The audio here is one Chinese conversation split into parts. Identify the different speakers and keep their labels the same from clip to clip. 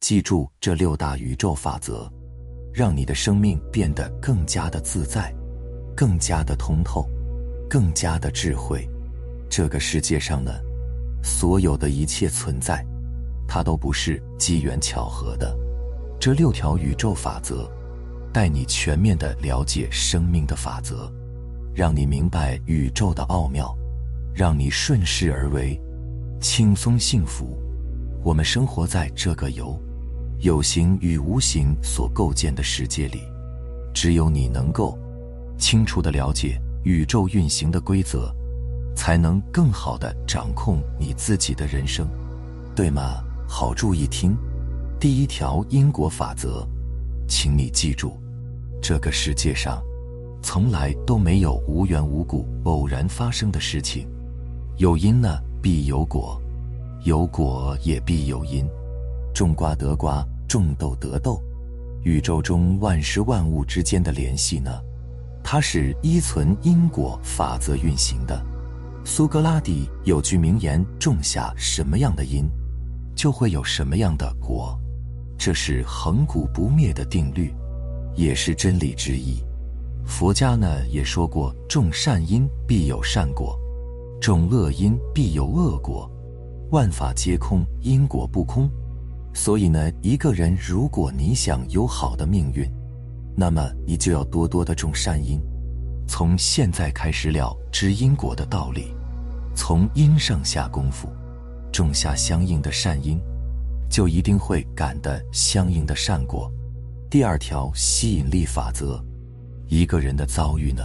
Speaker 1: 记住这六大宇宙法则，让你的生命变得更加的自在，更加的通透，更加的智慧。这个世界上呢，所有的一切存在，它都不是机缘巧合的。这六条宇宙法则，带你全面的了解生命的法则，让你明白宇宙的奥妙，让你顺势而为，轻松幸福。我们生活在这个由有形与无形所构建的世界里，只有你能够清楚的了解宇宙运行的规则，才能更好的掌控你自己的人生，对吗？好，注意听。第一条因果法则，请你记住，这个世界上从来都没有无缘无故、偶然发生的事情。有因呢，必有果；有果也必有因。种瓜得瓜，种豆得豆。宇宙中万事万物之间的联系呢，它是依存因果法则运行的。苏格拉底有句名言：“种下什么样的因，就会有什么样的果。”这是恒古不灭的定律，也是真理之一。佛家呢也说过：种善因必有善果，种恶因必有恶果。万法皆空，因果不空。所以呢，一个人如果你想有好的命运，那么你就要多多的种善因，从现在开始了知因果的道理，从因上下功夫，种下相应的善因。就一定会感的相应的善果。第二条吸引力法则，一个人的遭遇呢，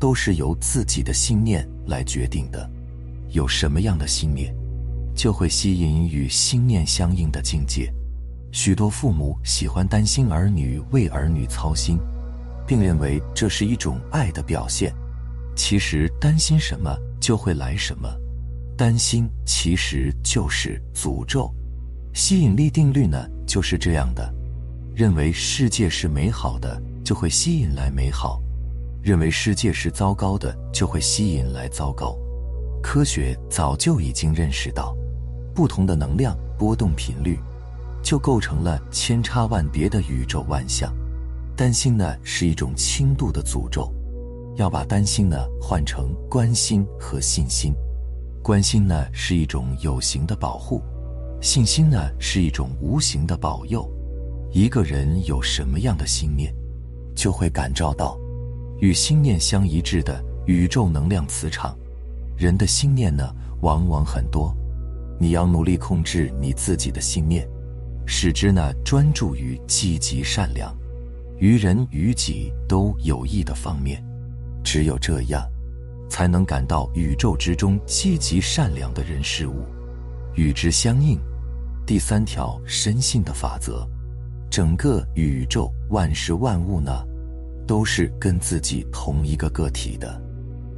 Speaker 1: 都是由自己的信念来决定的。有什么样的信念，就会吸引与心念相应的境界。许多父母喜欢担心儿女，为儿女操心，并认为这是一种爱的表现。其实担心什么就会来什么，担心其实就是诅咒。吸引力定律呢就是这样的：认为世界是美好的，就会吸引来美好；认为世界是糟糕的，就会吸引来糟糕。科学早就已经认识到，不同的能量波动频率，就构成了千差万别的宇宙万象。担心呢是一种轻度的诅咒，要把担心呢换成关心和信心。关心呢是一种有形的保护。信心呢，是一种无形的保佑。一个人有什么样的心念，就会感召到与心念相一致的宇宙能量磁场。人的心念呢，往往很多，你要努力控制你自己的心念，使之呢专注于积极善良、于人于己都有益的方面。只有这样，才能感到宇宙之中积极善良的人事物，与之相应。第三条深信的法则，整个宇宙万事万物呢，都是跟自己同一个个体的，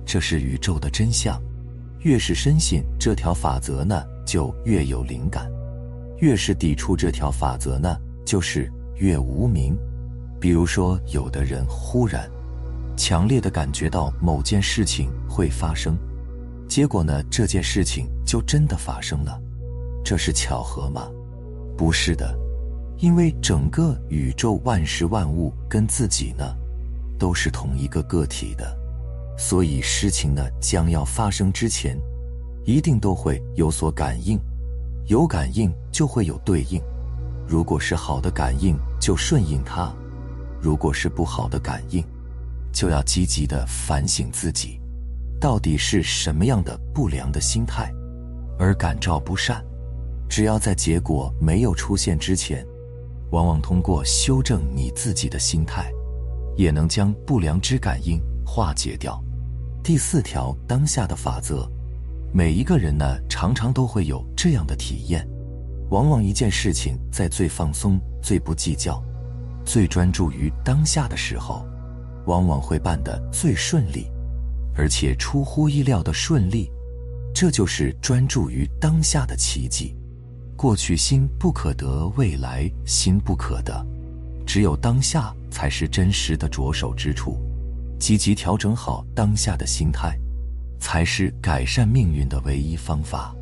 Speaker 1: 这是宇宙的真相。越是深信这条法则呢，就越有灵感；越是抵触这条法则呢，就是越无名。比如说，有的人忽然强烈的感觉到某件事情会发生，结果呢，这件事情就真的发生了。这是巧合吗？不是的，因为整个宇宙万事万物跟自己呢，都是同一个个体的，所以事情呢将要发生之前，一定都会有所感应，有感应就会有对应。如果是好的感应，就顺应它；如果是不好的感应，就要积极的反省自己，到底是什么样的不良的心态，而感召不善。只要在结果没有出现之前，往往通过修正你自己的心态，也能将不良之感应化解掉。第四条当下的法则，每一个人呢常常都会有这样的体验：往往一件事情在最放松、最不计较、最专注于当下的时候，往往会办得最顺利，而且出乎意料的顺利。这就是专注于当下的奇迹。过去心不可得，未来心不可得，只有当下才是真实的着手之处。积极调整好当下的心态，才是改善命运的唯一方法。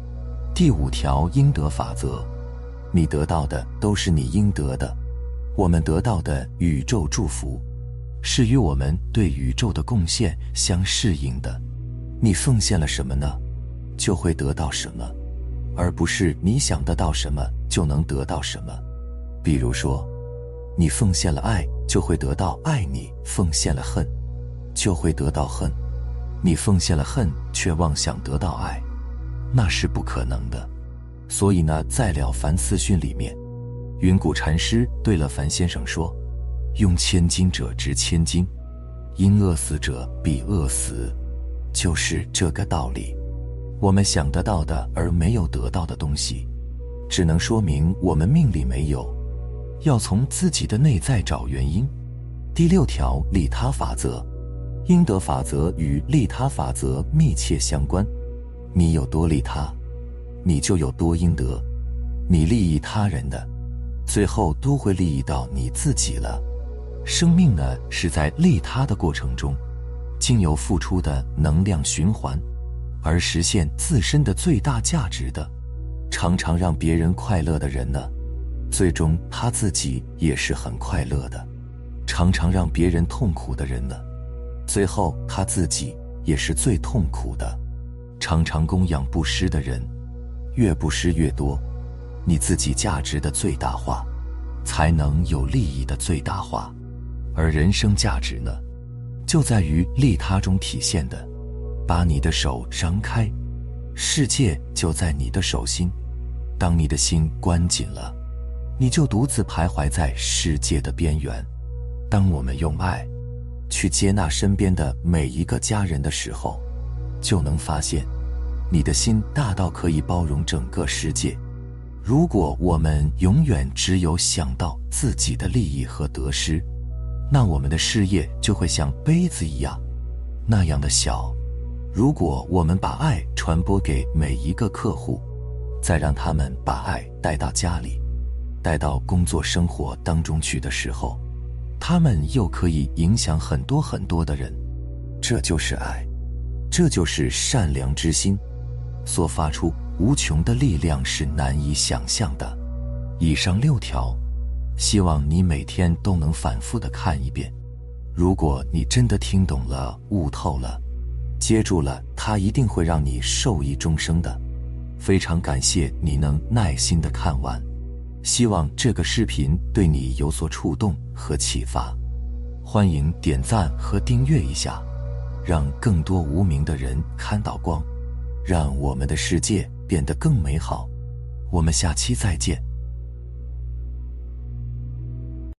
Speaker 1: 第五条应得法则：你得到的都是你应得的。我们得到的宇宙祝福，是与我们对宇宙的贡献相适应的。你奉献了什么呢？就会得到什么，而不是你想得到什么就能得到什么。比如说，你奉献了爱，就会得到爱；你奉献了恨，就会得到恨。你奉献了恨，却妄想得到爱，那是不可能的。所以呢，在《了凡四训》里面，云谷禅师对了凡先生说：“用千金者值千金，因饿死者必饿死。”就是这个道理。我们想得到的而没有得到的东西，只能说明我们命里没有。要从自己的内在找原因。第六条利他法则，应得法则与利他法则密切相关。你有多利他，你就有多应得。你利益他人的，最后都会利益到你自己了。生命呢，是在利他的过程中。经由付出的能量循环，而实现自身的最大价值的，常常让别人快乐的人呢，最终他自己也是很快乐的；常常让别人痛苦的人呢，最后他自己也是最痛苦的。常常供养布施的人，越布施越多，你自己价值的最大化，才能有利益的最大化，而人生价值呢？就在于利他中体现的，把你的手张开，世界就在你的手心。当你的心关紧了，你就独自徘徊在世界的边缘。当我们用爱去接纳身边的每一个家人的时候，就能发现，你的心大到可以包容整个世界。如果我们永远只有想到自己的利益和得失，那我们的事业就会像杯子一样，那样的小。如果我们把爱传播给每一个客户，再让他们把爱带到家里，带到工作生活当中去的时候，他们又可以影响很多很多的人。这就是爱，这就是善良之心，所发出无穷的力量是难以想象的。以上六条。希望你每天都能反复的看一遍。如果你真的听懂了、悟透了、接住了，它一定会让你受益终生的。非常感谢你能耐心的看完，希望这个视频对你有所触动和启发。欢迎点赞和订阅一下，让更多无名的人看到光，让我们的世界变得更美好。我们下期再见。